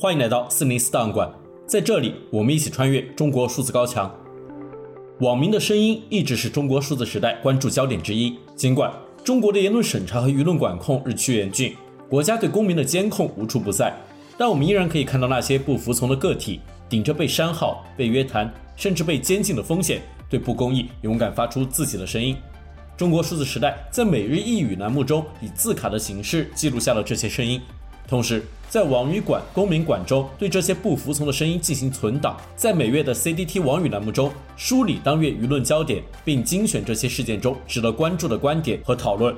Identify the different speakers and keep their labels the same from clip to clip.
Speaker 1: 欢迎来到四零四档案馆，在这里，我们一起穿越中国数字高墙。网民的声音一直是中国数字时代关注焦点之一。尽管中国的言论审查和舆论管控日趋严峻，国家对公民的监控无处不在，但我们依然可以看到那些不服从的个体，顶着被删号、被约谈，甚至被监禁的风险，对不公义勇敢发出自己的声音。中国数字时代在每日一语栏目中以字卡的形式记录下了这些声音。同时，在网语馆、公民馆中，对这些不服从的声音进行存档；在每月的 CDT 网语栏目中，梳理当月舆论焦点，并精选这些事件中值得关注的观点和讨论。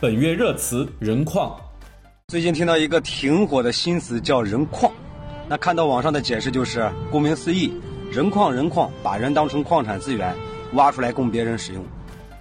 Speaker 1: 本月热词“人矿”，
Speaker 2: 最近听到一个挺火的新词叫“人矿”，那看到网上的解释就是，顾名思义，人矿人矿，把人当成矿产资源，挖出来供别人使用。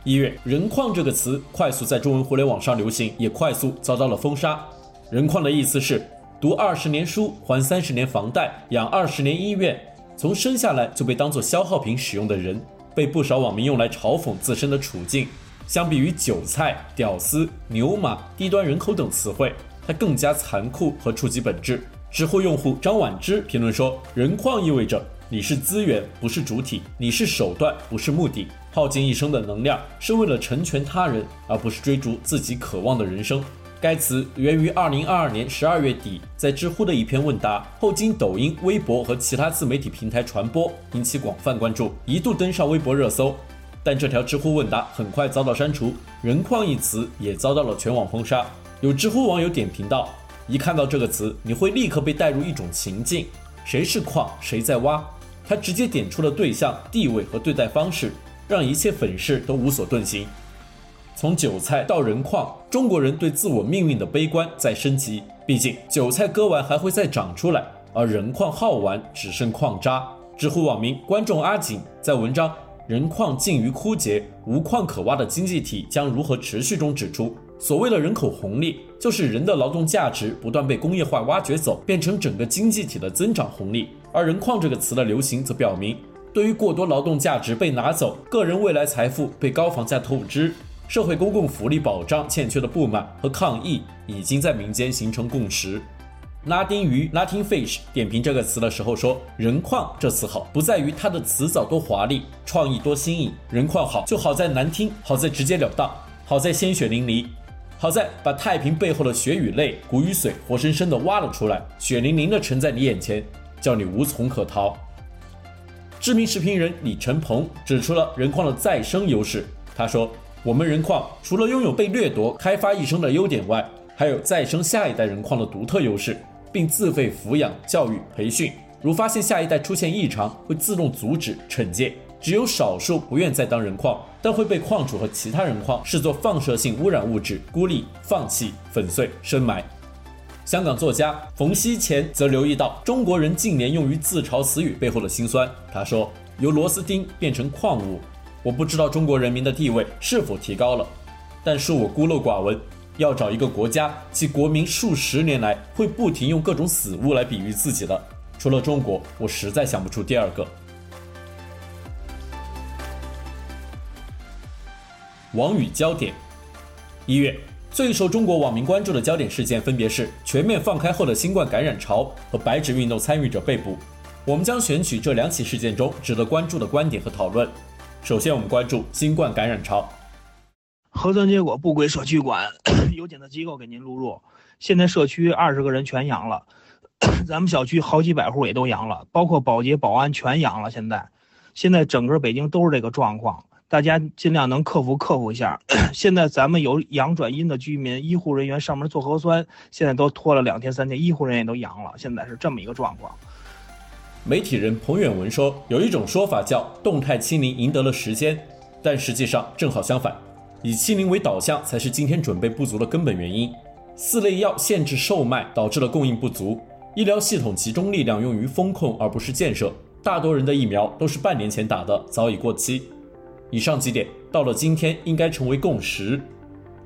Speaker 1: 一月，“人矿”这个词快速在中文互联网上流行，也快速遭到了封杀。“人矿”的意思是读二十年书，还三十年房贷，养二十年医院，从生下来就被当作消耗品使用的人，被不少网民用来嘲讽自身的处境。相比于“韭菜”“屌丝”“牛马”“低端人口”等词汇，它更加残酷和触及本质。知乎用户张婉之评论说：“人矿意味着。”你是资源，不是主体；你是手段，不是目的。耗尽一生的能量是为了成全他人，而不是追逐自己渴望的人生。该词源于二零二二年十二月底在知乎的一篇问答，后经抖音、微博和其他自媒体平台传播，引起广泛关注，一度登上微博热搜。但这条知乎问答很快遭到删除，“人矿”一词也遭到了全网封杀。有知乎网友点评道：“一看到这个词，你会立刻被带入一种情境：谁是矿，谁在挖。”他直接点出了对象、地位和对待方式，让一切粉饰都无所遁形。从韭菜到人矿，中国人对自我命运的悲观在升级。毕竟，韭菜割完还会再长出来，而人矿耗完只剩矿渣。知乎网民观众阿锦在文章《人矿近于枯竭，无矿可挖的经济体将如何持续》中指出，所谓的人口红利，就是人的劳动价值不断被工业化挖掘走，变成整个经济体的增长红利。而“人矿”这个词的流行，则表明，对于过多劳动价值被拿走、个人未来财富被高房价透支、社会公共福利保障欠缺的不满和抗议，已经在民间形成共识。拉丁鱼 （Latin Fish） 点评这个词的时候说：“人矿这词好，不在于它的词藻多华丽、创意多新颖，人矿好就好在难听，好在直截了当，好在鲜血淋漓，好在把太平背后的血与泪、骨与髓活生生地挖了出来，血淋淋地呈在你眼前。”叫你无从可逃。知名时评人李承鹏指出了人矿的再生优势。他说：“我们人矿除了拥有被掠夺、开发一生的优点外，还有再生下一代人矿的独特优势，并自费抚养、教育、培训。如发现下一代出现异常，会自动阻止、惩戒。只有少数不愿再当人矿，但会被矿主和其他人矿视作放射性污染物质，孤立、放弃、粉碎、深埋。”香港作家冯睎干则留意到中国人近年用于自嘲词语背后的辛酸。他说：“由螺丝钉变成矿物，我不知道中国人民的地位是否提高了，但恕我孤陋寡闻，要找一个国家，其国民数十年来会不停用各种死物来比喻自己的，除了中国，我实在想不出第二个。”网语焦点，一月。最受中国网民关注的焦点事件分别是全面放开后的新冠感染潮和白纸运动参与者被捕。我们将选取这两起事件中值得关注的观点和讨论。首先，我们关注新冠感染潮。
Speaker 3: 核酸结果不归社区管，有检测机构给您录入。现在社区二十个人全阳了，咱们小区好几百户也都阳了，包括保洁、保安全阳了。现在，现在整个北京都是这个状况。大家尽量能克服克服一下。现在咱们有阳转阴的居民，医护人员上门做核酸，现在都拖了两天三天，医护人员都阳了。现在是这么一个状况。
Speaker 1: 媒体人彭远文说，有一种说法叫“动态清零赢得了时间”，但实际上正好相反，以清零为导向才是今天准备不足的根本原因。四类药限制售卖导致了供应不足，医疗系统集中力量用于风控而不是建设，大多人的疫苗都是半年前打的，早已过期。以上几点到了今天应该成为共识。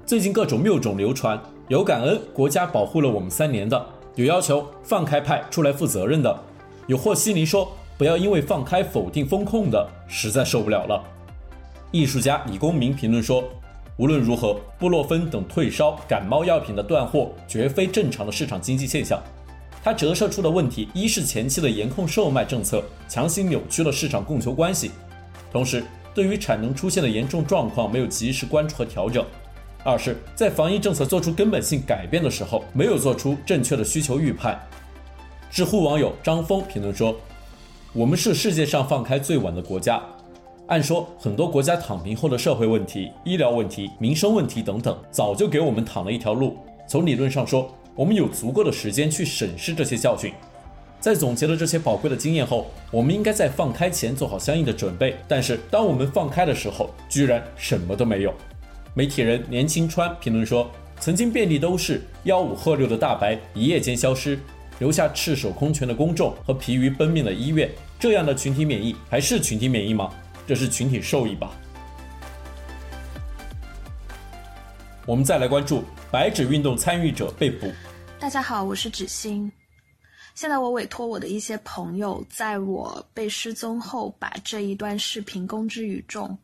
Speaker 1: 最近各种谬种流传，有感恩国家保护了我们三年的，有要求放开派出来负责任的，有和稀泥说不要因为放开否定风控的，实在受不了了。艺术家李公明评论说：“无论如何，布洛芬等退烧、感冒药品的断货绝非正常的市场经济现象。它折射出的问题，一是前期的严控售卖政策强行扭曲了市场供求关系，同时对于产能出现的严重状况没有及时关注和调整；二是，在防疫政策做出根本性改变的时候，没有做出正确的需求预判。知乎网友张峰评论说：“我们是世界上放开最晚的国家。按说，很多国家躺平后的社会问题、医疗问题、民生问题等等，早就给我们躺了一条路。从理论上说。”我们有足够的时间去审视这些教训，在总结了这些宝贵的经验后，我们应该在放开前做好相应的准备。但是，当我们放开的时候，居然什么都没有。媒体人年轻川评论说：“曾经遍地都是吆五喝六的大白，一夜间消失，留下赤手空拳的公众和疲于奔命的医院。这样的群体免疫还是群体免疫吗？这是群体受益吧？”我们再来关注白纸运动参与者被捕。
Speaker 4: 大家好，我是芷欣。现在我委托我的一些朋友，在我被失踪后，把这一段视频公之于众。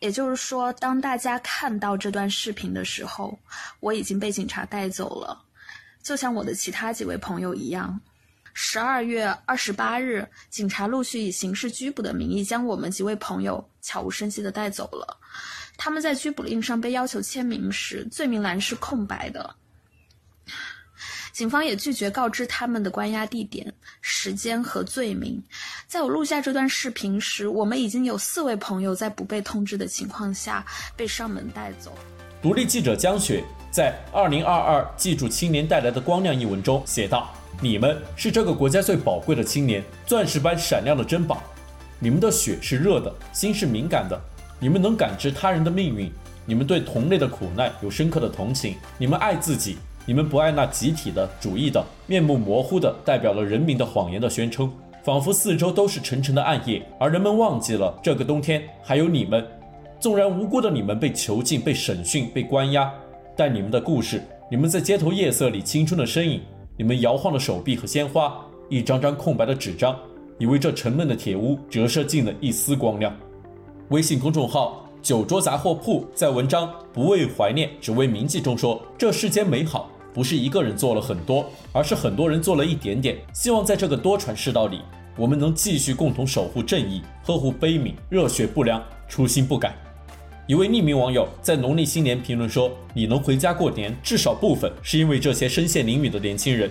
Speaker 4: 也就是说，当大家看到这段视频的时候，我已经被警察带走了，就像我的其他几位朋友一样。十二月二十八日，警察陆续以刑事拘捕的名义，将我们几位朋友悄无声息地带走了。他们在拘捕令上被要求签名时，罪名栏是空白的。警方也拒绝告知他们的关押地点、时间和罪名。在我录下这段视频时，我们已经有四位朋友在不被通知的情况下被上门带走。
Speaker 1: 独立记者江雪在《二零二二记住青年带来的光亮》一文中写道：“你们是这个国家最宝贵的青年，钻石般闪亮的珍宝。你们的血是热的，心是敏感的。你们能感知他人的命运，你们对同类的苦难有深刻的同情，你们爱自己。”你们不爱那集体的、主义的、面目模糊的、代表了人民的谎言的宣称，仿佛四周都是沉沉的暗夜，而人们忘记了这个冬天还有你们。纵然无辜的你们被囚禁、被审讯、被关押，但你们的故事，你们在街头夜色里青春的身影，你们摇晃的手臂和鲜花，一张张空白的纸张，已为这沉闷的铁屋折射进了一丝光亮。微信公众号。酒桌杂货铺在文章《不为怀念，只为铭记》中说：“这世间美好，不是一个人做了很多，而是很多人做了一点点。希望在这个多舛世道里，我们能继续共同守护正义，呵护悲悯，热血不凉，初心不改。”一位匿名网友在农历新年评论说：“你能回家过年，至少部分是因为这些身陷囹圄的年轻人。”